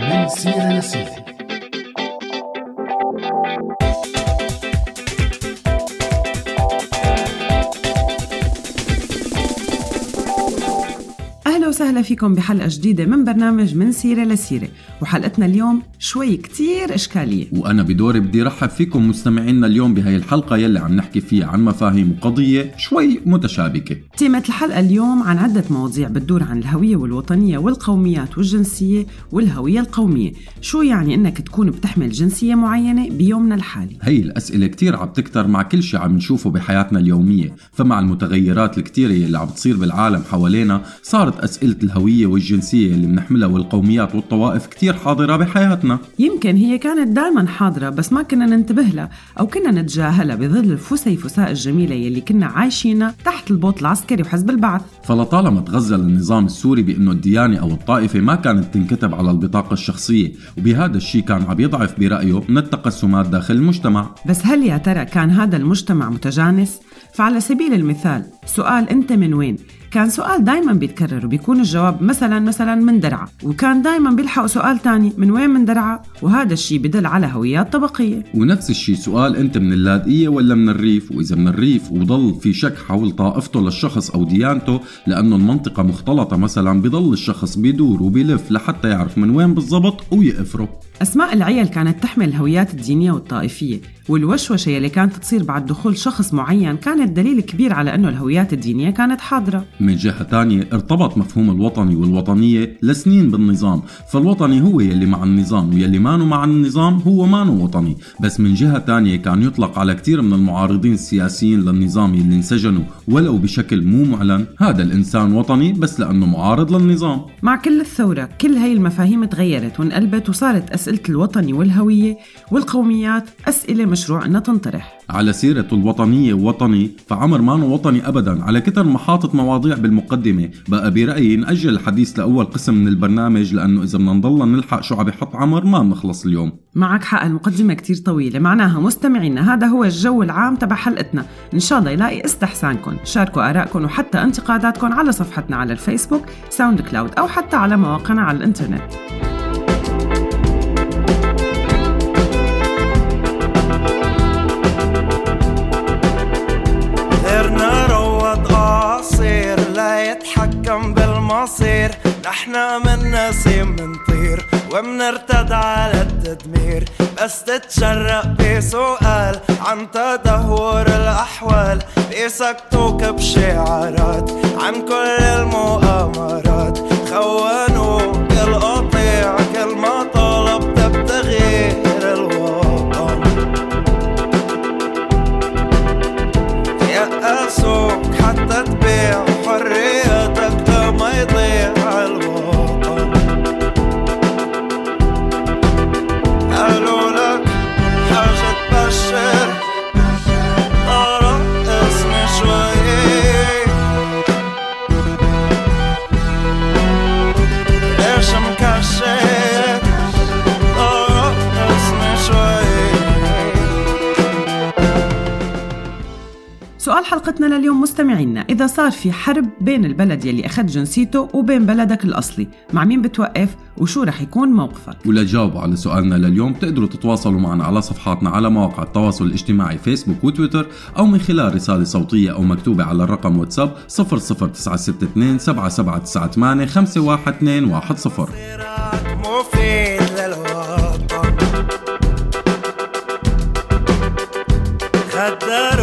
من سيرة لسيرة وسهلا فيكم بحلقة جديدة من برنامج من سيرة لسيرة. وحلقتنا اليوم شوي كتير إشكالية. وأنا بدوري بدي رحب فيكم مستمعينا اليوم بهاي الحلقة يلي عم نحكي فيها عن مفاهيم وقضية شوي متشابكة. تيمة الحلقة اليوم عن عدة مواضيع بتدور عن الهوية والوطنية والقوميات والجنسية والهوية القومية. شو يعني إنك تكون بتحمل جنسية معينة بيومنا الحالي؟ هي الأسئلة كتير عم تكتر مع كل شيء عم نشوفه بحياتنا اليومية. فمع المتغيرات الكتيرة اللي عم بتصير بالعالم حوالينا صارت أسئلة الهوية والجنسية اللي بنحملها والقوميات والطوائف كتير حاضرة بحياتنا يمكن هي كانت دائما حاضرة بس ما كنا ننتبه لها أو كنا نتجاهلها بظل الفسيفساء الجميلة يلي كنا عايشينها تحت البوط العسكري وحزب البعث فلطالما تغزل النظام السوري بأنه الديانة أو الطائفة ما كانت تنكتب على البطاقة الشخصية وبهذا الشيء كان عم يضعف برأيه من التقسمات داخل المجتمع بس هل يا ترى كان هذا المجتمع متجانس؟ فعلى سبيل المثال سؤال أنت من وين؟ كان سؤال دايما بيتكرر وبيكون الجواب مثلا مثلا من درعا. وكان دايما بيلحقوا سؤال تاني من وين من درعا؟ وهذا الشيء بدل على هويات طبقية. ونفس الشيء سؤال أنت من اللاذقية ولا من الريف؟ وإذا من الريف وضل في شك حول طائفته للشخص أو ديانته لأنه المنطقة مختلطة مثلا بضل الشخص بيدور وبيلف لحتى يعرف من وين بالضبط ويقفره أسماء العيال كانت تحمل الهويات الدينية والطائفية. والوشوشة يلي كانت تصير بعد دخول شخص معين كانت دليل كبير على أنه الهويات الدينية كانت حاضرة. من جهة تانية ارتبط مفهوم الوطني والوطنية لسنين بالنظام. فالوطني هو يلي مع النظام ويلي مانو مع النظام هو مانو وطني. بس من جهة تانية كان يطلق على كتير من المعارضين السياسيين للنظام يلي انسجنوا. ولو بشكل مو معلن هذا الإنسان وطني بس لأنه معارض للنظام. مع كل الثورة كل هاي المفاهيم تغيرت وانقلبت وصارت أسئلة الوطني والهوية والقوميات أسئلة مشروع أنها تنطرح على سيرة الوطنية ووطني فعمر مانو وطني أبدا على كتر ما حاطط مواضيع بالمقدمة. بقى برأيي نأجل الحديث لأول قسم من البرنامج لأنه إذا بدنا نضلنا نلحق شو عم يحط عمر ما بنخلص اليوم. معك حق المقدمة كتير طويلة. معناها مستمعينا هذا هو الجو العام تبع حلقتنا. إن شاء الله يلاقي استحسانكم شاركوا آرائكم وحتى انتقاداتكم على صفحتنا على الفيسبوك ساوند كلاود أو حتى على مواقعنا على الإنترنت. نسيم منطير ومنرتد على التدمير. بس تتشرق بسؤال عن تدهور الأحوال. بيسكتوك بشعارات عن كل المؤامرات. خونوك القطيع كل ما طلبت بتغيير الوطن. يأسوك حتى سؤال حلقتنا لليوم مستمعينا إذا صار في حرب بين البلد يلي أخذ جنسيته وبين بلدك الأصلي مع مين بتوقف وشو رح يكون موقفك؟ ولتجاوبوا على سؤالنا لليوم تقدروا تتواصلوا معنا على صفحاتنا على مواقع التواصل الاجتماعي فيسبوك وتويتر أو من خلال رسالة صوتية أو مكتوبة على الرقم واتساب 00962 7798 51210 صراعك مفيد للوطن. خدروك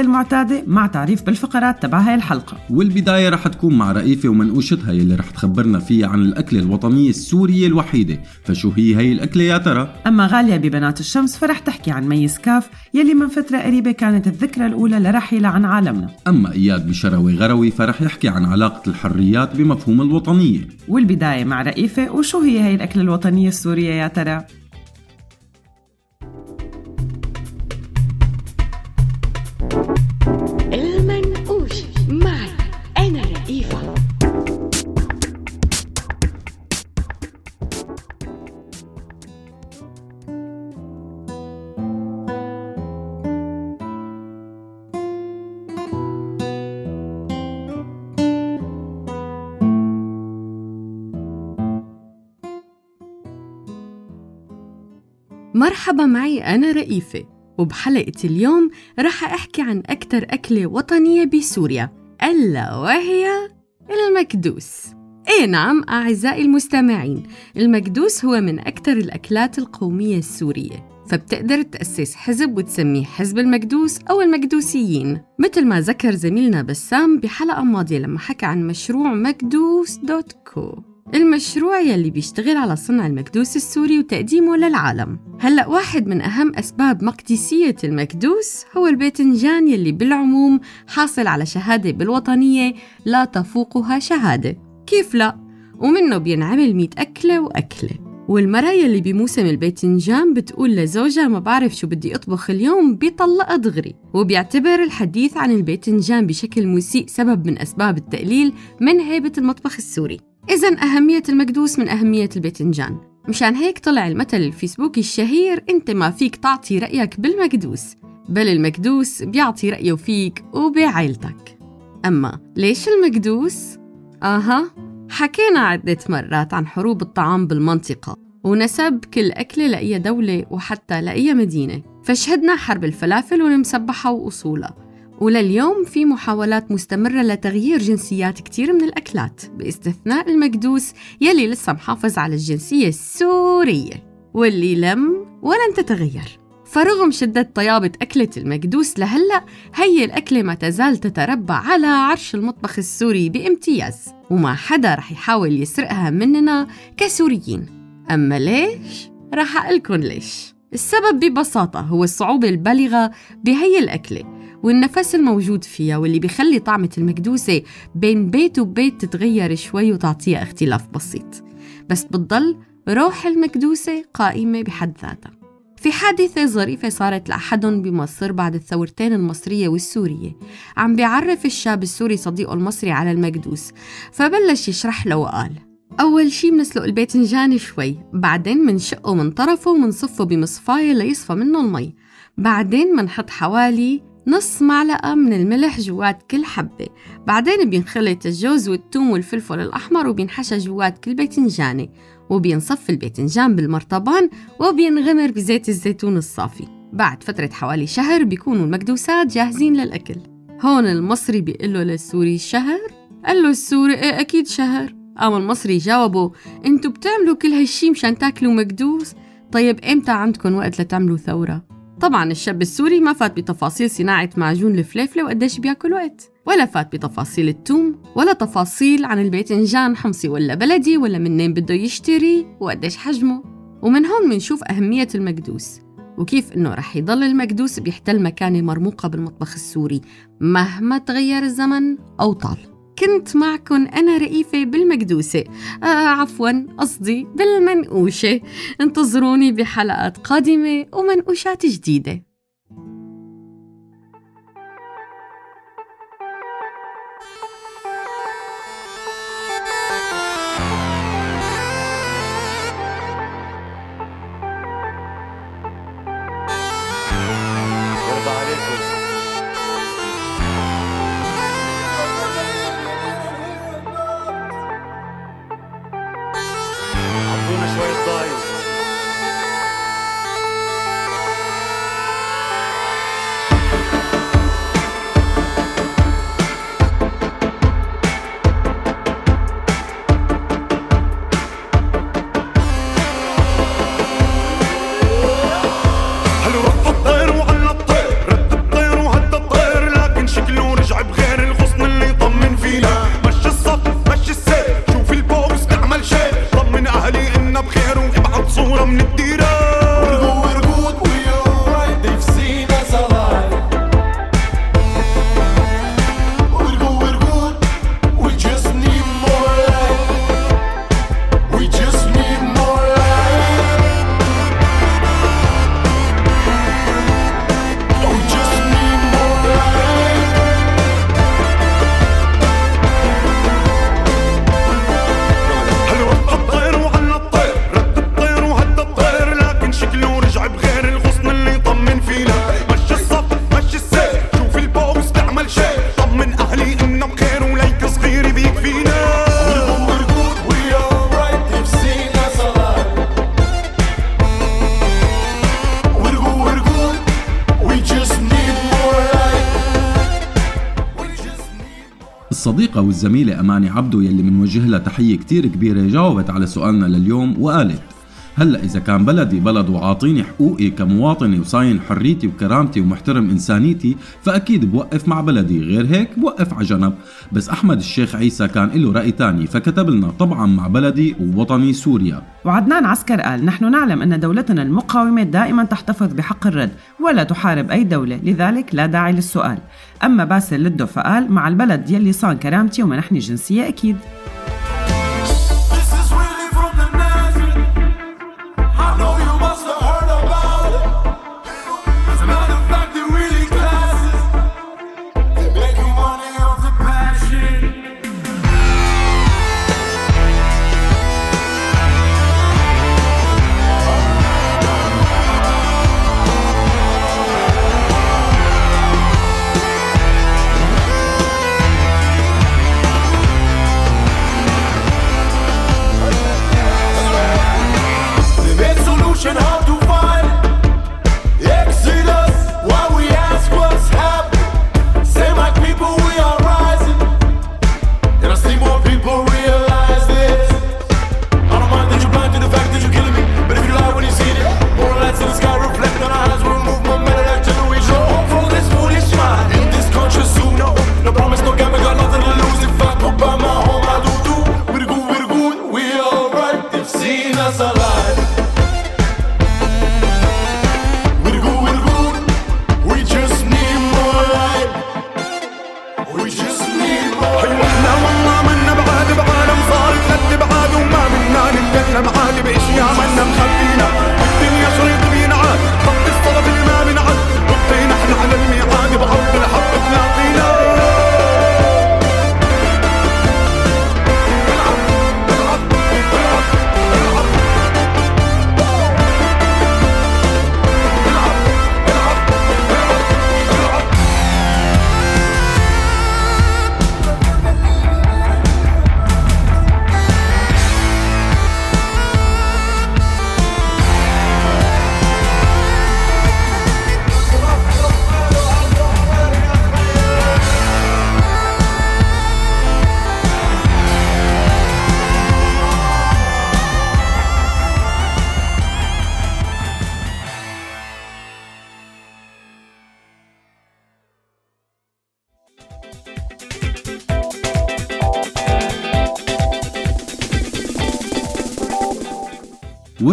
المعتادة مع تعريف بالفقرات تبع هاي الحلقة والبداية رح تكون مع رئيفة ومنقوشتها يلي رح تخبرنا فيها عن الأكلة الوطنية السورية الوحيدة فشو هي هي الأكلة يا ترى؟ أما غالية ببنات الشمس فرح تحكي عن مي سكاف يلي من فترة قريبة كانت الذكرى الأولى لرحيلة عن عالمنا أما إياد بشروي غروي فرح يحكي عن علاقة الحريات بمفهوم الوطنية والبداية مع رئيفة وشو هي هي الأكلة الوطنية السورية يا ترى؟ مرحبا معي أنا رئيفة. وبحلقة اليوم رح أحكي عن أكتر أكلة وطنية بسوريا ألا وهي المكدوس. إيه نعم أعزائي المستمعين المكدوس هو من أكتر الأكلات القومية السورية. فبتقدر تأسس حزب وتسميه حزب المكدوس أو المكدوسيين. مثل ما ذكر زميلنا بسام بحلقة ماضية لما حكى عن مشروع مكدوس دوت كو. المشروع يلي بيشتغل على صنع المكدوس السوري وتقديمه للعالم. هلأ واحد من أهم أسباب مقدسية المكدوس هو الباذنجان يلي بالعموم حاصل على شهادة بالوطنية لا تفوقها شهادة. كيف لا؟ ومنه بينعمل ميت أكلة وأكلة. والمرأة يلي بموسم الباذنجان بتقول لزوجها ما بعرف شو بدي أطبخ اليوم بيطلقها دغري وبيعتبر الحديث عن الباذنجان بشكل مسيء سبب من أسباب التقليل من هيبة المطبخ السوري. إذا أهمية المكدوس من أهمية الباذنجان. مشان هيك طلع المثل الفيسبوكي الشهير أنت ما فيك تعطي رأيك بالمكدوس بل المكدوس بيعطي رأيه فيك وبعيلتك أما ليش المكدوس؟ آها حكينا عدة مرات عن حروب الطعام بالمنطقة ونسب كل أكلة لأي دولة وحتى لأي مدينة فشهدنا حرب الفلافل والمسبحة وأصولها. ولليوم في محاولات مستمرة لتغيير جنسيات كتير من الأكلات باستثناء المكدوس يلي لسه محافظ على الجنسية السورية واللي لم ولن تتغير. فرغم شدة طيابة أكلة المكدوس لهلأ هي الأكلة ما تزال تتربع على عرش المطبخ السوري بامتياز وما حدا رح يحاول يسرقها مننا كسوريين. أما ليش؟ رح أقلكن ليش. السبب ببساطة هو الصعوبة البالغة بهي الأكلة. والنفس الموجود فيها واللي بيخلي طعمة المكدوسة بين بيت وبيت تتغير شوي وتعطيها اختلاف بسيط. بس بتضل روح المكدوسة قائمة بحد ذاتها. في حادثة ظريفة صارت لأحدهم بمصر بعد الثورتين المصرية والسورية. عم بيعرف الشاب السوري صديقه المصري على المكدوس فبلش يشرح له وقال أول شي منسلق الباذنجان شوي بعدين منشقه من طرفه ومنصفه بمصفاية ليصفى منه المي بعدين منحط حوالي نص معلقة من الملح جوات كل حبة بعدين بينخلط الجوز والثوم والفلفل الأحمر وبينحشى جوات كل باذنجانة وبينصف الباذنجان بالمرطبان وبينغمر بزيت الزيتون الصافي بعد فترة حوالي شهر بيكونوا المكدوسات جاهزين للأكل هون المصري بيقول له للسوري شهر؟ قال له السوري إيه أكيد شهر قام المصري جاوبه أنتوا بتعملوا كل هالشي مشان تاكلوا مكدوس؟ طيب إمتى عندكم وقت لتعملوا ثورة؟ طبعا الشاب السوري ما فات بتفاصيل صناعة معجون الفليفلة وقديش بياكل وقت ولا فات بتفاصيل التوم ولا تفاصيل عن الباذنجان حمصي ولا بلدي ولا منين بده يشتري وقديش حجمه. ومن هون منشوف أهمية المكدوس وكيف إنه رح يضل المكدوس بيحتل مكانة مرموقة بالمطبخ السوري مهما تغير الزمن أو طال. كنت معكم أنا رئيفة بالمكدوسة آه عفوا قصدي بالمنقوشة. انتظروني بحلقات قادمة ومنقوشات جديدة. والزميلة أماني عبدو يلي منوجه لها تحية كتير كبيرة جاوبت على سؤالنا لليوم وقالت هلا إذا كان بلدي بلد وعاطيني حقوقي كمواطنه وصاين حريتي وكرامتي ومحترم إنسانيتي فأكيد بوقف مع بلدي. غير هيك بوقف على جنب. بس أحمد الشيخ عيسى كان له رأي تاني فكتب لنا طبعا مع بلدي ووطني سوريا. وعدنان عسكر قال نحن نعلم أن دولتنا المقاومة دائما تحتفظ بحق الرد ولا تحارب أي دولة لذلك لا داعي للسؤال. أما باسل لدو فقال مع البلد يلي صان كرامتي ومنحني جنسية أكيد.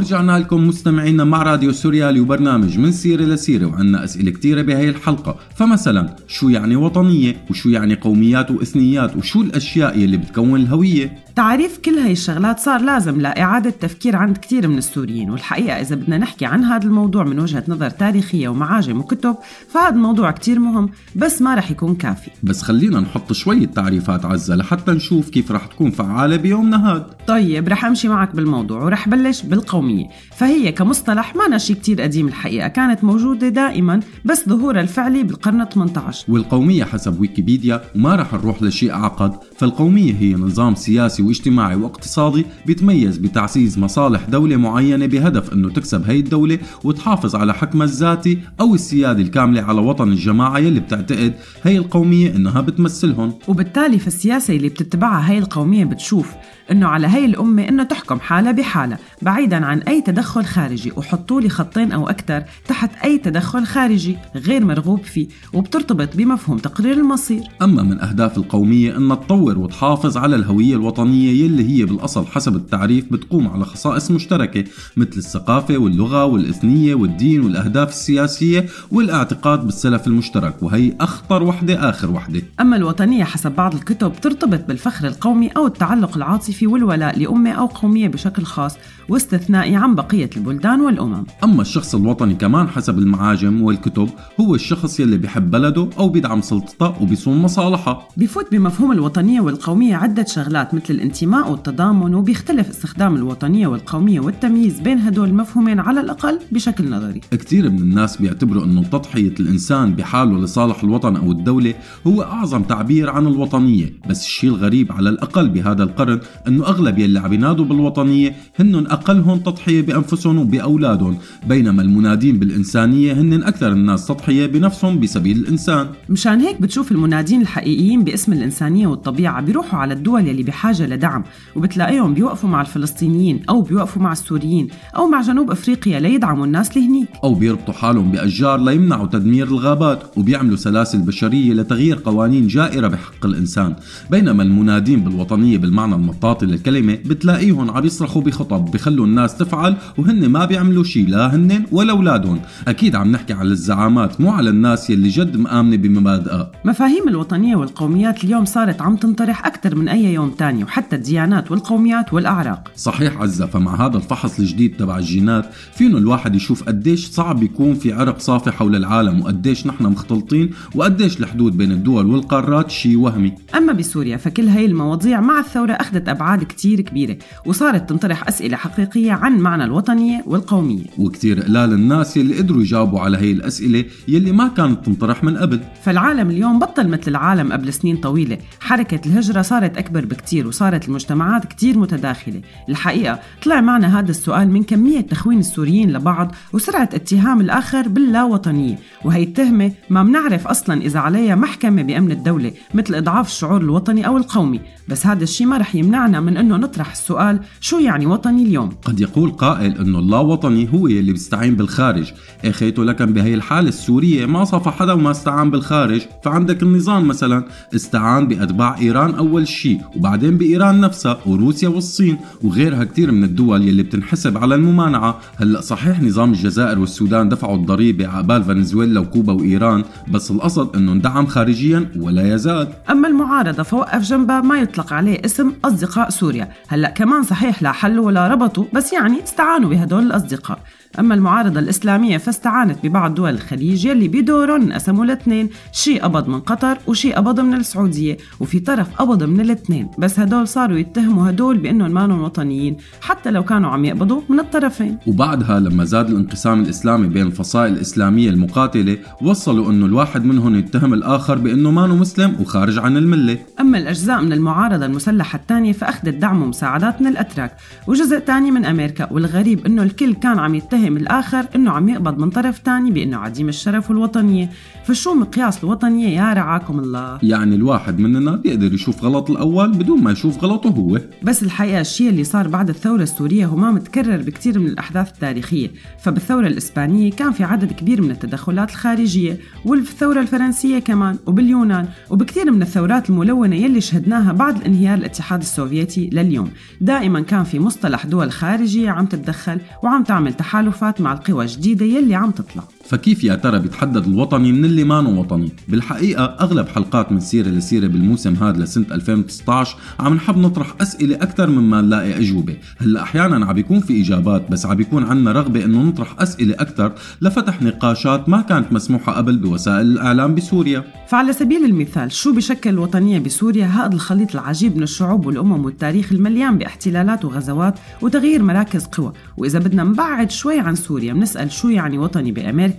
ورجعنا لكم مستمعينا مع راديو سوريالي وبرنامج من سيرة لسيرة وعنا أسئلة كتيرة بهي الحلقة. فمثلا شو يعني وطنية؟ وشو يعني قوميات وإثنيات؟ وشو الأشياء يلي بتكون الهوية؟ تعريف كل هاي الشغلات صار لازم لإعادة تفكير عند كتير من السوريين. والحقيقة إذا بدنا نحكي عن هذا الموضوع من وجهة نظر تاريخية ومعاجم وكتب فهذا الموضوع كتير مهم بس ما رح يكون كافي. بس خلينا نحط شوية تعريفات عزة لحتى نشوف كيف رح تكون فعالة بيومنا هاد طيب رح أمشي معك بالموضوع ورح بلش بالقومية. فهي كمصطلح ما شيء كتير قديم الحقيقة كانت موجودة دائما بس ظهورها الفعلي بالقرن 18 والقومية حسب ويكيبيديا وما رح نروح لشيء أعقد فالقومية هي نظام سياسي واجتماعي واقتصادي بيتميز بتعزيز مصالح دولة معينة بهدف أنه تكسب هي الدولة وتحافظ على حكمها الذاتي أو السيادة الكاملة على وطن الجماعة يلي بتعتقد هي القومية إنها بتمثلهم. وبالتالي فالسياسة اللي بتتبعها هاي القومية بتشوف إنه على هاي الأمة إنه تحكم حالها بحالها بعيدا عن أي تدخل خارجي وحطوا لي خطين أو أكثر تحت أي تدخل خارجي غير مرغوب فيه وبترتبط بمفهوم تقرير المصير. أما من أهداف القومية أنها تطور وتحافظ على الهوية الوطنية يلي هي بالأصل حسب التعريف بتقوم على خصائص مشتركة مثل الثقافة واللغة والإثنية والدين والأهداف السياسية والإعتقاد بالسلف المشترك وهي أخطر وحدة آخر وحدة. أما الوطنية حسب بعض الكتب ترتبط بالفخر القومي أو التعلق العاطفي والولاء لأمة أو قومية بشكل خاص. واستثنائي عن بقية البلدان والأمم. أما الشخص الوطني كمان حسب المعاجم والكتب هو الشخص يلي بيحب بلده أو بيدعم سلطته وبيصون مصالحها بفوت بمفهوم الوطنية والقومية عدة شغلات مثل الانتماء والتضامن وبيختلف استخدام الوطنية والقومية والتمييز بين هدول المفهومين على الأقل بشكل نظري. كثير من الناس بيعتبروا إنه تضحية الإنسان بحاله لصالح الوطن أو الدولة هو أعظم تعبير عن الوطنية، بس الشيء الغريب على الأقل بهذا القرن إنه أغلب يلي عم ينادوا بالوطنية هن أقلهم تضحية بأنفسهم وبأولادهم بينما المنادين بالإنسانية هن أكثر الناس تضحية بنفسهم بسبيل الإنسان. مشان هيك بتشوف المنادين الحقيقيين باسم الإنسانية والطبيعة بيروحوا على الدول يلي بحاجة لدعم وبتلاقيهم بيوقفوا مع الفلسطينيين أو بيوقفوا مع السوريين أو مع جنوب أفريقيا ليدعموا الناس اللي هنيك أو بيربطوا حالهم بأشجار ليمنعوا تدمير الغابات وبيعملوا سلاسل بشرية لتغيير قوانين جائرة بحق الإنسان. بينما المنادين بالوطنية بالمعنى المطاطي للكلمة بتلاقيهم عم يصرخوا بخطب بخلوا الناس تفعل وهن ما بيعملوا شيء لا هن ولا أولادهم. أكيد عم نحكي على الزعامات مو على الناس يلي جد مآمنة بمبادئها. مفاهيم الوطنية والقوميات اليوم صارت عم تنطرح أكثر من أي يوم تاني وحتى الديانات والقوميات والأعراق. صحيح عزة فمع هذا الفحص الجديد تبع الجينات فينه الواحد يشوف قديش صعب يكون في عرق صافي حول العالم وقديش نحن مختلطين وقديش الحدود بين الدول والقارات شيء وهمي. أما بسوريا فكل هاي المواضيع مع الثورة أخذت أبعاد كتير كبيرة وصارت تنطرح أسئلة حقيقية عن معنى الوطنية والقومية. وكتير قلال الناس يلي قدروا يجاوبوا على هي الأسئلة يلي ما كانت تنطرح من قبل. فالعالم اليوم بطل مثل العالم قبل سنين طويلة. حركة الهجرة صارت أكبر بكتير وصارت المجتمعات كتير متداخلة. الحقيقة طلع معنا هذا السؤال من كمية تخوين السوريين لبعض وسرعة اتهام الآخر باللاوطنية. وهي التهمة ما بنعرف أصلا إذا عليها محكمة بأمن الدولة مثل إضعاف الشعور الوطني أو القومي. بس هذا الشيء ما رح يمنعنا من أنه نطرح السؤال شو يعني وطني اليوم؟ قد يقول قائل انه اللاوطني هو يلي بيستعين بالخارج. اخيته لكن بهي الحالة السورية ما صفى حدا وما استعان بالخارج. فعندك النظام مثلا استعان بأتباع إيران أول شيء وبعدين بإيران نفسها وروسيا والصين وغيرها كتير من الدول يلي بتنحسب على الممانعة. هلأ صحيح نظام الجزائر والسودان دفعوا الضريبة عقبال فنزويلا وكوبا وإيران بس القصد إنه اندعم خارجيا ولا يزال. أما المعارضة فوقف جنبها ما يطلق عليه اسم أصدقاء سوريا. هلأ كمان صحيح لا حلوا ولا بس يعني استعانوا بهدول الأصدقاء. أما المعارضة الإسلامية فاستعانت ببعض دول الخليج يلي بدورهم انقسموا لاثنين شيء قبض من قطر وشيء قبض من السعودية وفي طرف قبض من الاثنين. بس هدول صاروا يتهموا هدول بأنهم مانهم وطنيين حتى لو كانوا عم يقبضوا من الطرفين. وبعدها لما زاد الانقسام الإسلامي بين الفصائل الإسلامية المقاتلة وصلوا أنه الواحد منهم يتهم الآخر بأنه مانو مسلم وخارج عن الملة. أما الأجزاء من المعارضة المسلحة الثانية فأخذت دعم ومساعدات من الأتراك وجزء تاني من أمريكا والغريب أنه الكل كان عم يتهم الآخر أنه عم يقبض من طرف تاني بأنه عديم الشرف والوطنية فشو مقياس الوطنية يا رعاكم الله؟ يعني الواحد مننا بيقدر يشوف غلط الأول بدون ما يشوف غلطه هو. بس الحقيقة الشيء اللي صار بعد الثورة السورية هو ما متكرر بكثير من الأحداث التاريخية. فبالثورة الإسبانية كان في عدد كبير من التدخلات الخارجية وبالثورة الفرنسية كمان وباليونان وبكثير من الثورات الملونة يلي شهدناها بعد انهيار الاتحاد السوفيتي لليوم. دائما كان في مصطلح دول خارجية عم تتدخل وعم تعمل تحالفات مع القوى الجديدة يلي عم تطلع. فكيف يا ترى بيتحدد الوطني من اللي مانو وطني؟ بالحقيقة أغلب حلقات من سيرة لسيرة بالموسم هذا لسنة 2019 عم نحب نطرح أسئلة أكثر مما نلاقي أجوبة. هلأ أحيانا عم بيكون في إجابات بس عم بيكون عنا رغبة إنه نطرح أسئلة أكثر لفتح نقاشات ما كانت مسموحة قبل بوسائل الإعلام بسوريا. فعلى سبيل المثال شو بشكل الوطنية بسوريا؟ هذا الخليط العجيب من الشعوب والأمم والتاريخ المليان باحتلالات وغزوات وتغيير مراكز قوى. وإذا بدنا نبعد شوي عن سوريا بنسأل شو يعني وطني بأمريكا؟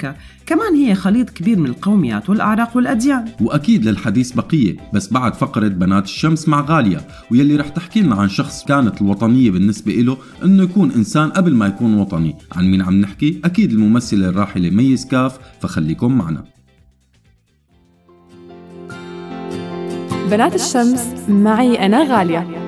كمان هي خليط كبير من القوميات والأعراق والأديان. وأكيد للحديث بقية بس بعد فقرة بنات الشمس مع غالية ويلي رح تحكي لنا عن شخص كانت الوطنية بالنسبة له إنه يكون إنسان قبل ما يكون وطني. عن مين عم نحكي؟ أكيد الممثلة الراحلة ميز كاف فخليكم معنا. بنات الشمس معي أنا غالية.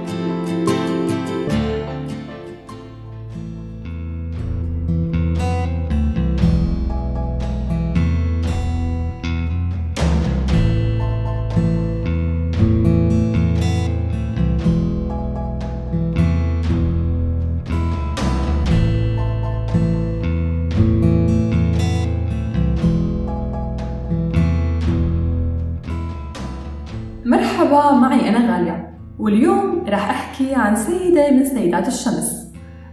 عن سيدة من سيدات الشمس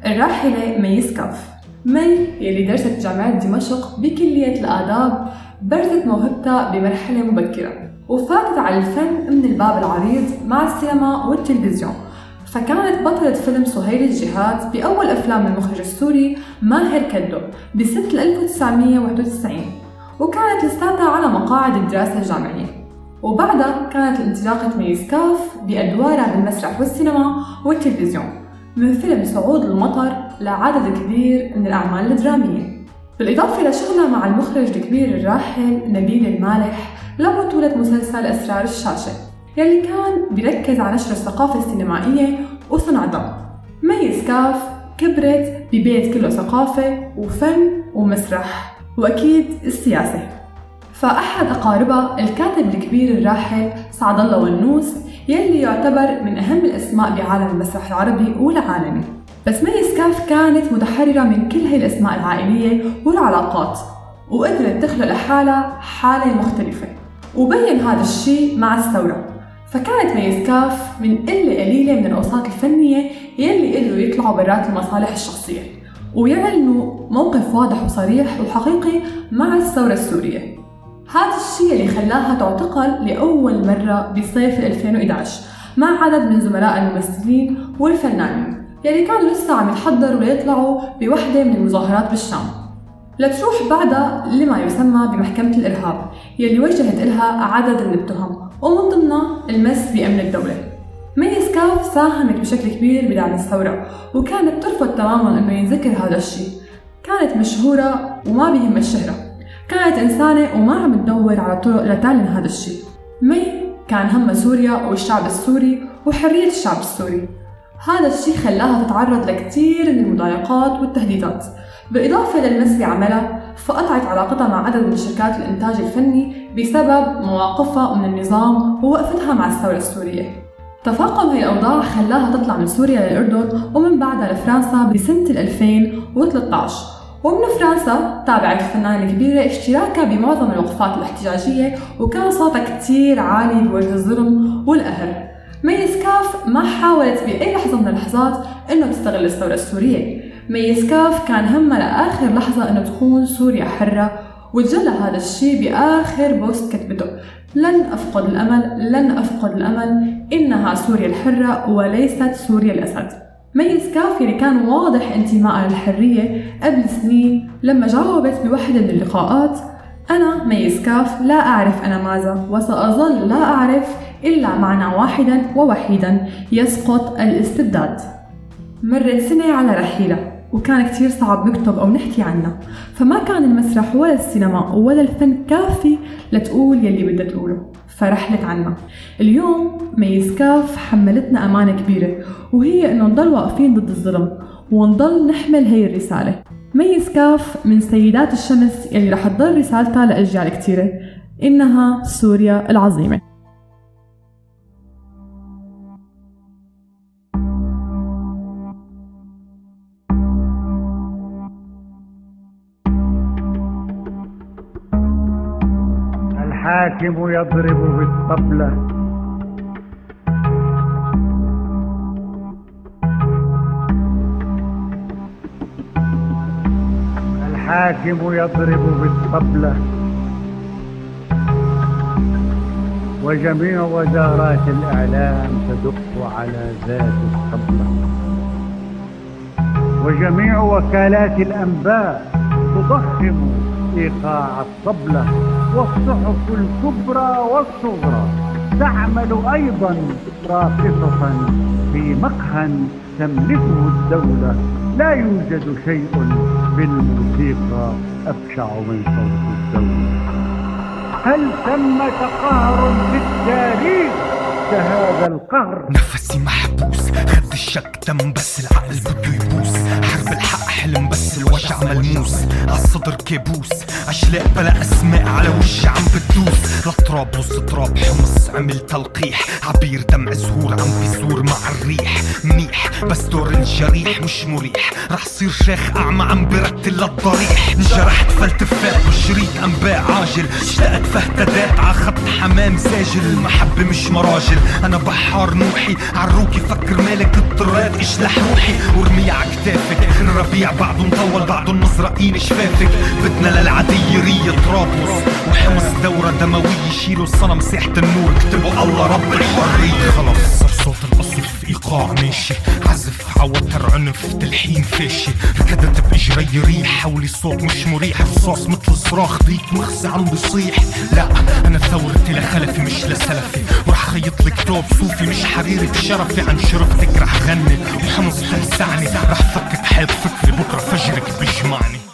الراحلة مي سكاف مي يلي درست جامعة دمشق بكلية الآداب برزت موهبتها بمرحلة مبكرة وفاتت على الفن من الباب العريض مع السينما والتلفزيون. فكانت بطلة فيلم سهيل الجهاد بأول أفلام المخرج السوري ماهر كدو بسنة 1991 وكانت لساتها على مقاعد الدراسة الجامعية. وبعدها كانت انطلاقة ميسكاف بأدوارها بالمسرح والسينما والتلفزيون من فيلم صعود المطر لعدد كبير من الأعمال الدرامية. بالإضافة لشغلها مع المخرج الكبير الراحل نبيل المالح لبطولة مسلسل أسرار الشاشة يلي كان بيركز على نشر الثقافة السينمائية وصنعتها مي سكاف كبرت ببيت كله ثقافة وفن ومسرح وأكيد السياسة. فأحد أقاربها الكاتب الكبير الراحل سعد الله ونوس يلي يعتبر من أهم الأسماء بعالم المسرح العربي والعالمي. بس مي سكاف كانت متحررة من كل هاي الأسماء العائلية والعلاقات وقدرت تخلق لحالها حالة مختلفة وبين هذا الشيء مع الثورة. فكانت مي سكاف من قلة قليلة من الأوساط الفنية يلي قدروا يطلعوا برات المصالح الشخصية ويعلنوا موقف واضح وصريح وحقيقي مع الثورة السورية. هذا الشيء اللي خلاها تعتقل لأول مرة بصيف 2011 مع عدد من زملاء الممثلين والفنانين يلي كانوا لسه عم يتحضروا ليطلعوا بوحدة من المظاهرات بالشام. لتروح بعدها لما يسمى بمحكمة الإرهاب يلي وجهت إلها عدد من التهم ومن ضمنها المس بأمن الدولة. مي سكاف ساهمت بشكل كبير بدعم الثورة وكانت ترفض تماما إنه ينذكر هذا الشيء. كانت مشهورة وما بيهم الشهرة. كانت إنسانة وما عم تدور على طرق لتعلن هذا الشيء. مي كان همها سوريا والشعب السوري وحرية الشعب السوري. هذا الشيء خلاها تتعرض لكثير من المضايقات والتهديدات. بالإضافة للمس بعملها فقطعت علاقتها مع عدد من شركات الإنتاج الفني بسبب مواقفها من النظام ووقفتها مع الثورة السورية. تفاقم هي الأوضاع خلاها تطلع من سوريا للأردن ومن بعدها لفرنسا بسنة 2013 ومن فرنسا تابعت الفنانة الكبيرة اشتراكها بمعظم الوقفات الاحتجاجية وكان صوتها كتير عالي بوجه الظلم والقهر مي سكاف ما حاولت بأي لحظة من اللحظات إنه تستغل الثورة السورية. مي سكاف كان همها لآخر لحظة إنه تكون سوريا حرة وتجلى هذا الشيء بآخر post كتبته. لن أفقد الأمل لن أفقد الأمل إنها سوريا الحرة وليست سوريا الأسد. مي سكاف اللي كان واضح انتمائها للحرية قبل سنين لما جاوبت بوحدة من اللقاءات. أنا مي سكاف لا أعرف أنا ماذا وسأظل لا أعرف إلا معنى واحدا ووحيدا يسقط الاستبداد. مرت سنة على رحيلة. وكان كتير صعب نكتب أو نحكي عنها فما كان المسرح ولا السينما ولا الفن كافي لتقول يلي بدها تقوله. فرحلت عنا اليوم ميسكاف حملتنا أمانة كبيرة وهي إنه نضل واقفين ضد الظلم ونضل نحمل هي الرسالة. ميسكاف من سيدات الشمس يلي رح تضل رسالتها لأجيال كتيرة إنها سوريا العظيمة. الحاكم يضرب بالطبلة الحاكم يضرب بالطبلة وجميع وزارات الإعلام تدق على ذات الطبلة وجميع وكالات الأنباء تضخم إيقاع الطبلة والصحف الكبرى والصغرى تعمل أيضا راقصة في مقهى تملكه الدولة. لا يوجد شيء بالموسيقى أبشع من صوت الدولة. هل ثمة قهر في التاريخ كهذا القهر. نفسي محبوس خد الشك دم بس العقل بده يبوس. حرب الحق حلم بس الوجع ملموس. عالصدر كابوس اشلاء بلا أسماء على وشي عم بتدوس. لطراب وسط تراب حمص عمل تلقيح. عبير دمع زهور عم بيزور مع الريح. منيح بس دور الجريح مش مريح. رح صير شيخ أعمى عم برتل للضريح انجرحت فلتفات بشريط انباء عاجل. اشتقت فاهتدات ع خط حمام ساجل. المحبة مش مراجل. أنا بحار نوحي. عروكي فكر مالك اضطريت اشلح روحي. وارميها عكتافك الربيع بعده مطول بعده المزرقين شفافك. بدنا للعادية رية طرابلس وحمص دورة دموية. شيلوا الصنم. ساحة النور. اكتبوا الله رب الحرية. خلص صار صوت القصف. ايقاع ماشي عزف عوتر عنف تلحين فاشي ركضت بإجري ريح حولي الصوت مش مريح. رصاص مثل صراخ ضيق مخزي عم بيصيح لا أنا ثورتي لخلفي مش لسلفي وراح خيط لك توب صوفي مش حريري بشرفي. عن شرفتك رح غني. وحمص تلسعني رح فكك حيط فكري. بكرة فجرك بيجمعني.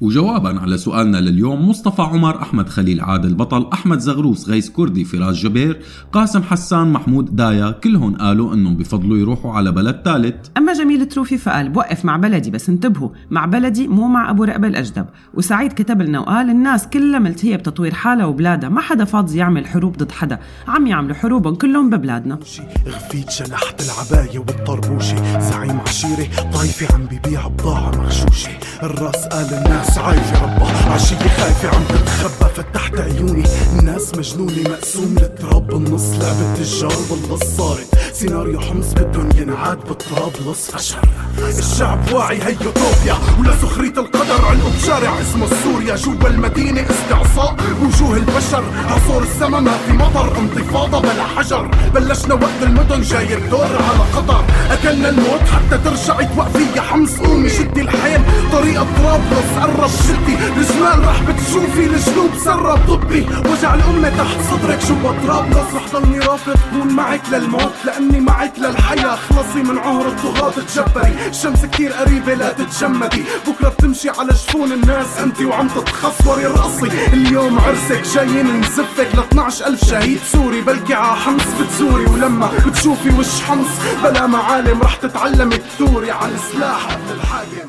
وجوابا على سؤالنا لليوم مصطفى عمر أحمد خليل عادل بطل أحمد زغروس غيس كردي فراس جبير قاسم حسان محمود دايا كلهم قالوا أنهم بفضلوا يروحوا على بلد ثالث. أما جميل تروفي فقال بوقف مع بلدي بس انتبهوا مع بلدي مو مع أبو رقبة الأجدب. وسعيد كتب لنا وقال الناس كلها ملتهية بتطوير حالها وبلادها ما حدا فاضي يعمل حروب ضد حدا عم يعملوا حروبهم كلهم ببلادنا. غفيت شلحت العباية والطربوشة زعيم عشيرة طايفة عم ببيع بضاعة مغشوشة الرأس قال الناس عايفة ربا عشية خايفة عم تتخبى. فتحت عيوني. الناس مجنونة. مقسوم للتراب بالنص لعبة تجار والله صارت. سيناريو حمص بدهم ينعاد بالتراب لص فشل. الشعب واعي. هي يوتوبيا ولا سخرية القدر. علقوا بشارع اسمه سوريا. جوا المدينة استعصاء وجوه البشر عصور السما ما في مطر انتفاضة بلا حجر. بلشنا وقت المدن جاي الدور على قطر. أكلنا الموت حتى ترجعي توقفي يا حمص. قومي شدي الحيل طريق طرابلس قرب شدي. الجمال رح بتشوفي الجنوب سرب طبي. وجع الأمة تحت صدرك جوا طرابلس رح ضلني رافض كون معك للموت. لأني معك للحياة. خلصي من عهر الطغاة تجبري الشمس كتير قريبة لا تتجمدي. بكرة بتمشي على جفون الناس. انت وعم تتخصوري رأسي. اليوم عرسك جايين نزفك ل 12 ألف شهيد سوري بلكي ع حمص بتزوري ولما بتشوفي وش حمص بلا معالم رح تتعلمي تثوري على السلاح قبل الحاكم.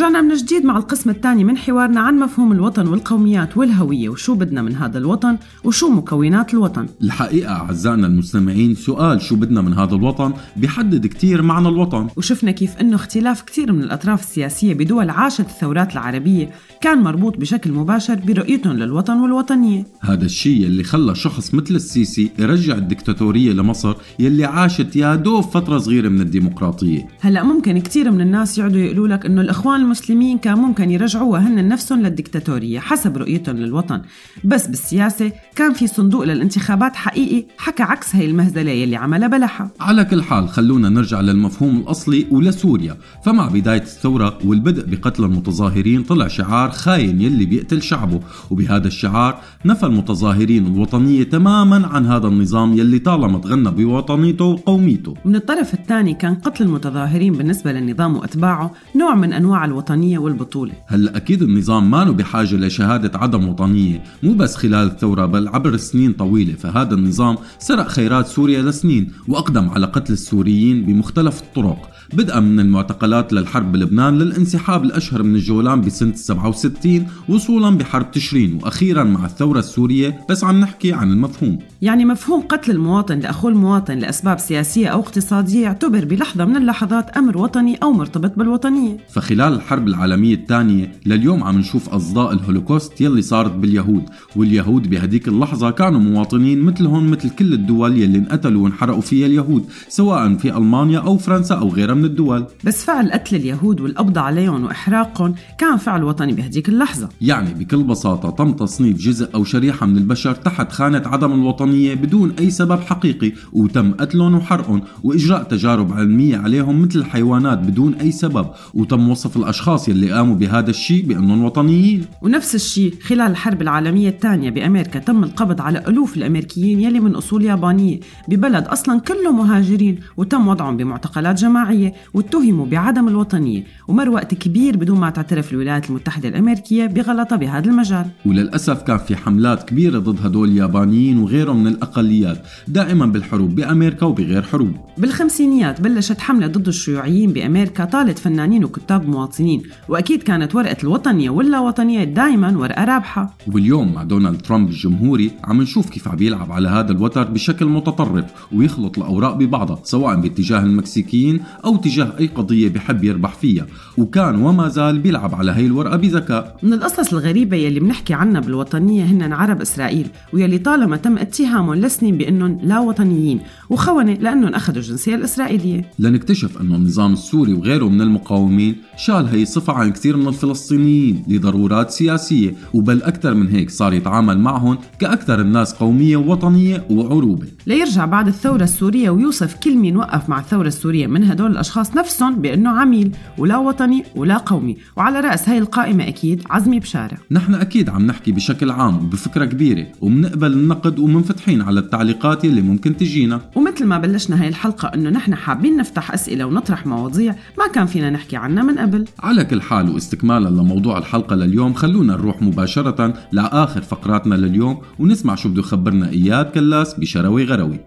رجعنا من جديد مع القسم الثاني من حوارنا عن مفهوم الوطن والقوميات والهوية وشو بدنا من هذا الوطن وشو مكونات الوطن. الحقيقة أعزائنا المستمعين سؤال شو بدنا من هذا الوطن؟ بيحدد كتير معنى الوطن. وشفنا كيف إنه اختلاف كثير من الأطراف السياسية بدول عاشت الثورات العربية. كان مربوط بشكل مباشر برؤيتهم للوطن والوطنية. هذا الشيء اللي خلى شخص مثل السيسي يرجع الدكتاتورية لمصر يلي عاشت يا دوب فترة صغيرة من الديمقراطية. هلأ ممكن كثير من الناس يقعدوا يقولوا لك إنه الإخوان المسلمين كان ممكن يرجعوها هن نفسهم للدكتاتورية حسب رؤيتهم للوطن. بس بالسياسة كان في صندوق للانتخابات حقيقي حكى عكس هي المهزله يلي عملها بلحها على كل حال خلونا نرجع للمفهوم الأصلي ولسوريا. فمع بداية الثورة والبدء بقتل المتظاهرين طلع شعار خاين يلي بيقتل شعبه. وبهذا الشعار نفى المتظاهرين الوطنية تماما عن هذا النظام يلي طالما تغنى بوطنيته وقوميته. من الطرف الثاني كان قتل المتظاهرين بالنسبة للنظام وأتباعه نوع من أنواع الوطنية والبطولة. هلا أكيد النظام ما بحاجة لشهادة عدم وطنية مو بس خلال الثورة بل عبر سنين طويلة. فهذا النظام سرق خيرات سوريا لسنين وأقدم على قتل السوريين بمختلف الطرق. بدءا من المعتقلات للحرب بلبنان للانسحاب الأشهر من الجولان بسنة 67 وصولا بحرب تشرين وأخيرا مع الثورة السورية. بس عم نحكي عن المفهوم. يعني مفهوم قتل المواطن لأخوه المواطن لأسباب سياسية أو اقتصادية يعتبر بلحظة من اللحظات أمر وطني أو مرتبط بالوطنية. فخلال الحرب العالمية الثانية. لليوم عم نشوف أصداء الهولوكوست يلي صارت باليهود واليهود بهديك اللحظة كانوا مواطنين مثلهم مثل كل الدول يلي انقتلوا وانحرقوا فيها اليهود سواء في ألمانيا أو فرنسا أو غيرها من الدول. بس فعل قتل اليهود والقبض عليهم وإحراقهم كان فعل وطني بهديك اللحظة. يعني بكل بساطة تم تصنيف جزء أو شريحة من البشر تحت خانة عدم الوطنية بدون أي سبب حقيقي وتم قتلهم وحرقهم وإجراء تجارب علمية عليهم مثل الحيوانات بدون أي سبب وتم وصف الأشخاص يلي قاموا بهذا الشيء بأنهم وطنيين. ونفس الشيء خلال الحرب العالمية الثانية بأمريكا تم القبض على ألوف الأمريكيين يلي من أصول يابانية ببلد أصلا كله مهاجرين وتم وضعهم بمعتقلات جماعية واتهموا بعدم الوطنية ومر وقت كبير بدون ما تعترف الولايات المتحدة الأمريكية بغلطها بهذا المجال. وللأسف كان في حملات كبيرة ضد هدول اليابانيين وغيرهم من الأقليات دائما بالحروب بأمريكا وبغير حروب. بالخمسينيات بلشت حملة ضد الشيوعيين بأمريكا طالت فنانين وكتاب مواطنين وأكيد كانت ورقة الوطنية واللا وطنية دايما ورقة رابحة. واليوم مع دونالد ترامب الجمهوري عم نشوف كيف عم يلعب على هذا الوتر بشكل متطرف ويخلط الأوراق ببعضها سواء باتجاه المكسيكيين أو تجاه أي قضية بحب يربح فيها. وكان وما زال بيلعب على هي الورقة بذكاء. من القصص الغريبة يلي بنحكي عنها بالوطنية هن عرب إسرائيل ويلي طالما تم اتهامهم لسنين بأنهم لا وطنيين وخونة لأنهم أخذوا الجنسية الإسرائيلية. لنكتشف أنه النظام السوري وغيره من المقاومين شال هي الصفة عن كثير من الفلسطينيين لضرورات سياسية وبل أكثر من هيك صار يتعامل معهم كأكثر الناس قومية ووطنية وعروبة. ليرجع بعد الثورة السورية ويوصف كل مين وقف مع الثورة السورية من هدول الأشخاص نفسهم بأنه عميل ولا وطني ولا قومي. وعلى رأس هاي القائمة أكيد عزمي بشارة نحن أكيد عم نحكي بشكل عام وبفكرة كبيرة ومنقبل النقد ومنفتحين على التعليقات اللي ممكن تجينا. ومثل ما بلشنا هاي الحلقة أنه نحن حابين نفتح أسئلة ونطرح مواضيع ما كان فينا نحكي عنها من قبل. على كل حال واستكمالا لموضوع الحلقة لليوم خلونا نروح مباشرة لآخر فقراتنا لليوم ونسمع شو بده يخبرنا إياد كلاس بشروي غروي.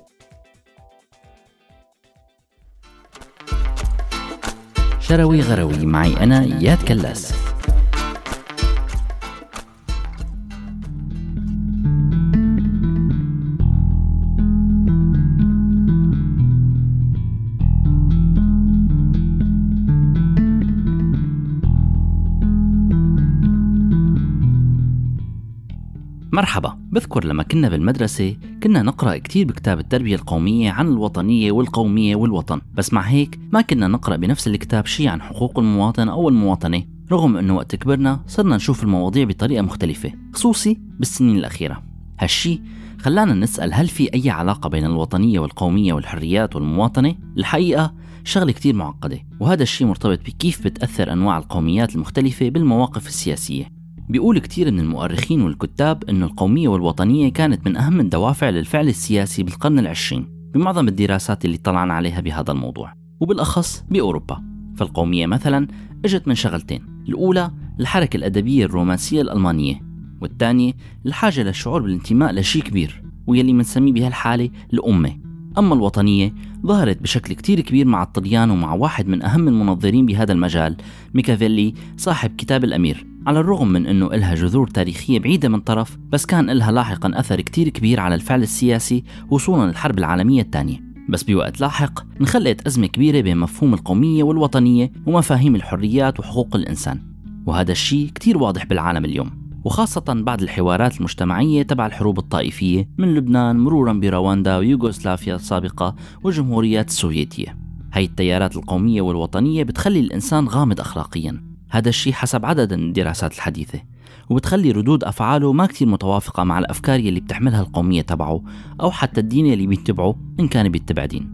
شروي غروي معي أنا إياد كلاس. مرحبا بذكر لما كنا بالمدرسة كنا نقرأ كتير بكتاب التربية القومية عن الوطنية والقومية والوطن بس مع هيك ما كنا نقرأ بنفس الكتاب شيء عن حقوق المواطن أو المواطنة رغم أنه وقت كبرنا صرنا نشوف المواضيع بطريقة مختلفة خصوصي بالسنين الأخيرة هالشي خلانا نسأل هل في أي علاقة بين الوطنية والقومية والحريات والمواطنة؟ الحقيقة شغلة كتير معقدة وهذا الشيء مرتبط بكيف بتأثر أنواع القوميات المختلفة بالمواقف السياسية بيقول كتير من المؤرخين والكتاب أن القومية والوطنية كانت من أهم الدوافع للفعل السياسي بالقرن العشرين بمعظم الدراسات اللي طلعنا عليها بهذا الموضوع وبالأخص بأوروبا. فالقومية مثلا إجت من شغلتين الأولى الحركة الأدبية الرومانسية الألمانية والثانية الحاجة للشعور بالانتماء لشيء كبير ويلي منسميه بهالحالة الأمة. أما الوطنية ظهرت بشكل كتير كبير مع الطليان ومع واحد من أهم المنظرين بهذا المجال ميكافيلي صاحب كتاب الأمير على الرغم من أنه إلها جذور تاريخية بعيدة من طرف بس كان إلها لاحقا أثر كتير كبير على الفعل السياسي وصولا للحرب العالمية الثانية. بس بوقت لاحق انخلقت أزمة كبيرة بين مفهوم القومية والوطنية ومفاهيم الحريات وحقوق الإنسان. وهذا الشيء كتير واضح بالعالم اليوم. وخاصة بعد الحوارات المجتمعية تبع الحروب الطائفية من لبنان مرورا برواندا ويوغوسلافيا السابقة والجمهوريات السوفيتية. هاي التيارات القومية والوطنية بتخلي الإنسان غامض أخلاقيا. هذا الشيء حسب عدد من الدراسات الحديثة. وبتخلي ردود أفعاله ما كتير متوافقة مع الأفكار يلي بتحملها القومية تبعه أو حتى الدين يلي بيتبعه إن كان بيتبع دين.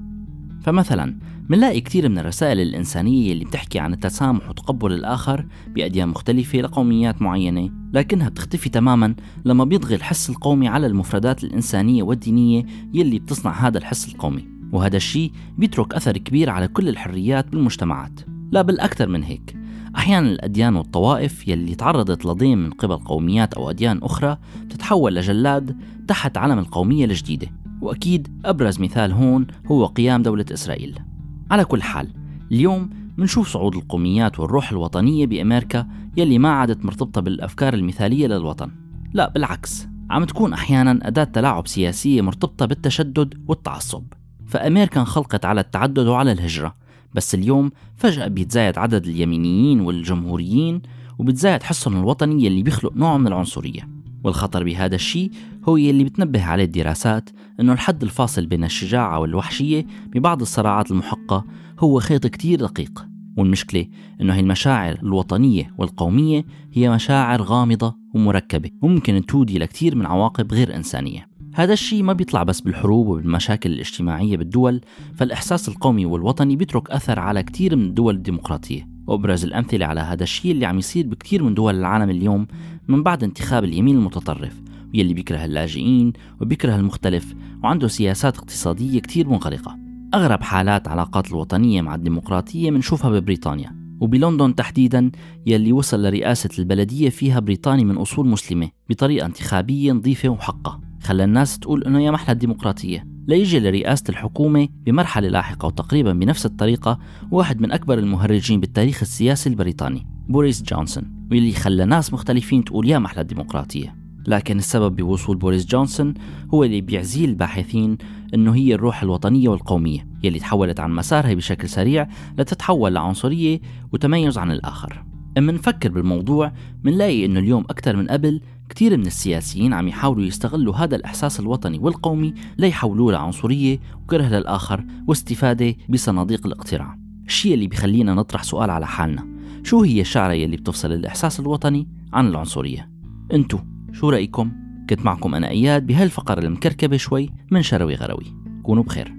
فمثلا منلاقي كتير من الرسائل الإنسانية اللي بتحكي عن التسامح وتقبل الآخر بأديان مختلفة لقوميات معينة لكنها بتختفي تماما لما بيطغي الحس القومي على المفردات الإنسانية والدينية يلي بتصنع هذا الحس القومي. وهذا الشيء بيترك أثر كبير على كل الحريات بالمجتمعات. لا بالأكثر من هيك. أحيانا الأديان والطوائف يلي تعرضت لضيم من قبل قوميات أو أديان أخرى تتحول لجلاد تحت علم القومية الجديدة. وأكيد أبرز مثال هون هو قيام دولة إسرائيل. على كل حال اليوم منشوف صعود القوميات والروح الوطنية بأمريكا يلي ما عادت مرتبطة بالأفكار المثالية للوطن. لا بالعكس عم تكون أحيانا أداة تلاعب سياسية مرتبطة بالتشدد والتعصب. فأمريكا انخلقت على التعدد وعلى الهجرة بس اليوم فجأة بيتزايد عدد اليمينيين والجمهوريين وبتزايد حسهم الوطني يلي بيخلق نوع من العنصرية. والخطر بهذا الشيء هو يلي بتنبه عليه الدراسات إنه الحد الفاصل بين الشجاعة والوحشية ببعض الصراعات المحقة هو خيط كتير دقيق. والمشكلة إنه هي المشاعر الوطنية والقومية هي مشاعر غامضة ومركبة وممكن تودي لكتير من عواقب غير إنسانية. هذا الشيء ما بيطلع بس بالحروب وبالمشاكل الاجتماعية بالدول فالإحساس القومي والوطني بيترك أثر على كتير من الدول الديمقراطية. وأبرز الأمثلة على هذا الشيء اللي عم يصير بكتير من دول العالم اليوم من بعد انتخاب اليمين المتطرف واللي بيكره اللاجئين وبيكره المختلف وعنده سياسات اقتصادية كتير منغلقة. أغرب حالات علاقات الوطنية مع الديمقراطية منشوفها ببريطانيا وبلندن تحديدا يلي وصل لرئاسة البلدية فيها بريطاني من أصول مسلمة بطريقة انتخابية نظيفة ومحقة خلى الناس تقول إنه يا محلى الديمقراطية. ليجي لرئاسة الحكومة بمرحلة لاحقة وتقريبا بنفس الطريقة واحد من أكبر المهرجين بالتاريخ السياسي البريطاني بوريس جونسون. واللي خلى ناس مختلفين تقول يا محلى الديمقراطية. لكن السبب بوصول بوريس جونسون هو اللي بيعزيل الباحثين إنه هي الروح الوطنية والقومية يلي تحولت عن مسارها بشكل سريع لتتحول لعنصرية وتميز عن الآخر. إما نفكر بالموضوع منلاقي إنه اليوم أكثر من قبل كثير من السياسيين عم يحاولوا يستغلوا هذا الإحساس الوطني والقومي ليحولوه لعنصرية وكره للآخر واستفادة بصناديق الاقتراع. الشيء اللي بيخلينا نطرح سؤال على حالنا شو هي الشعرة يلي بتفصل الإحساس الوطني عن العنصرية؟ انتو شو رأيكم؟ كنت معكم أنا إياد بهالفقرة المكركبة شوي من شروي غروي. كونوا بخير.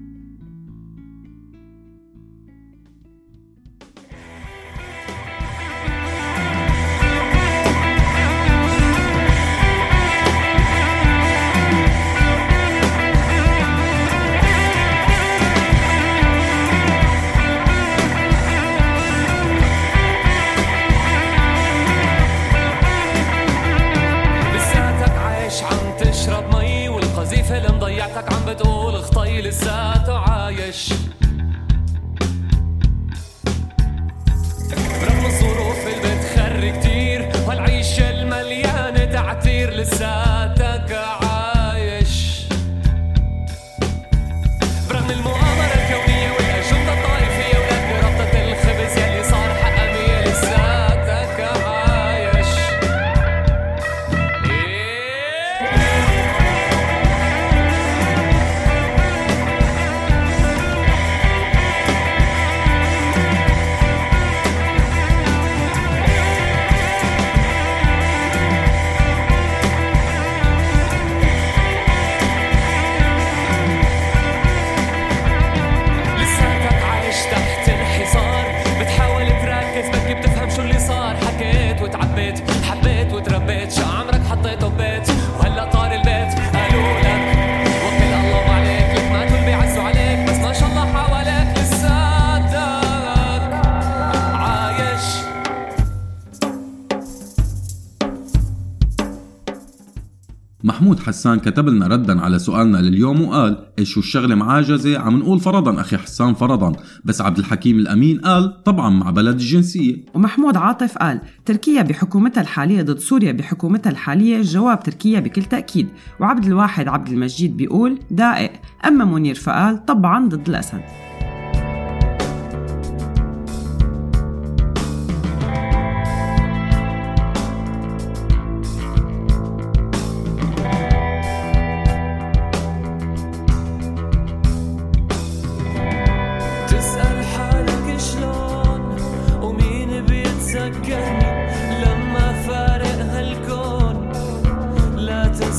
حسان كتب لنا ردا على سؤالنا لليوم وقال إيش الشغلة معاجزه عم نقول فرضا. أخي حسان فرضا. بس عبد الحكيم الأمين قال طبعا مع بلد الجنسية. ومحمود عاطف قال تركيا بحكومتها الحالية ضد سوريا بحكومتها الحالية الجواب تركيا بكل تأكيد. وعبد الواحد عبد المجيد بيقول دائق. أما منير فقال طبعا ضد الأسد.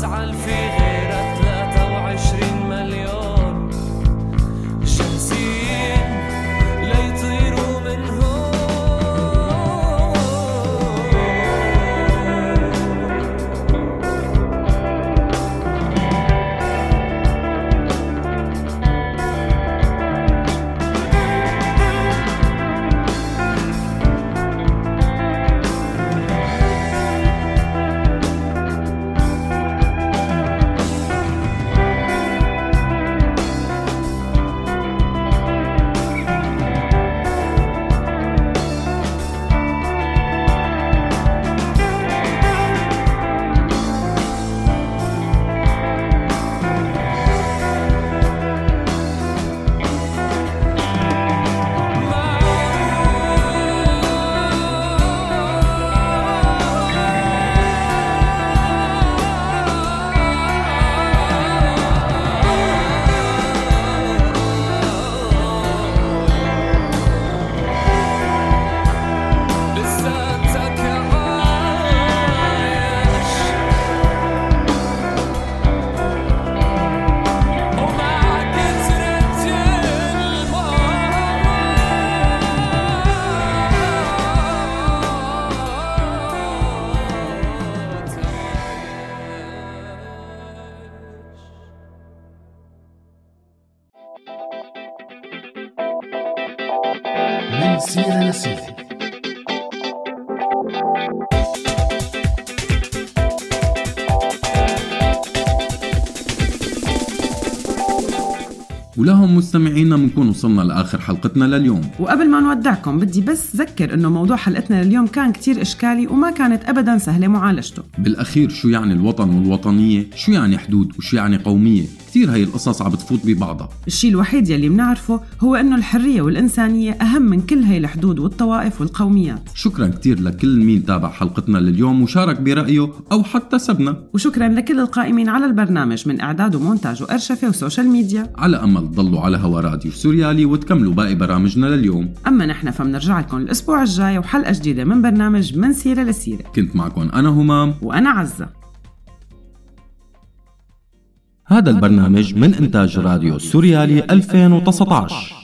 لا تزعل في غيرك مستمعينا بنكون وصلنا لآخر حلقتنا لليوم. وقبل ما نودعكم بدي بس ذكر إنه موضوع حلقتنا لليوم كان كتير إشكالي وما كانت ابدا سهلة معالجته. بالأخير شو يعني الوطن والوطنية؟ شو يعني حدود وشو يعني قومية؟ كثير هي القصص عم بتفوت ببعضها. الشيء الوحيد يلي بنعرفه هو إنه الحرية والإنسانية أهم من كل هي الحدود والطوائف والقوميات. شكرا كثير لكل مين تابع حلقتنا لليوم وشارك برأيه أو حتى سبنا. وشكرا لكل القائمين على البرنامج من إعداد ومونتاج وأرشفة و social media. على أمل تضلوا على هوا راديو سوريالي وتكملوا باقي برامجنا لليوم. أما نحن فمنرجع لكم الأسبوع الجاي وحلقة جديدة من برنامج من سيرة لسيرة. كنت معكم أنا همام. وأنا عزة. هذا البرنامج من إنتاج راديو سوريالي 2019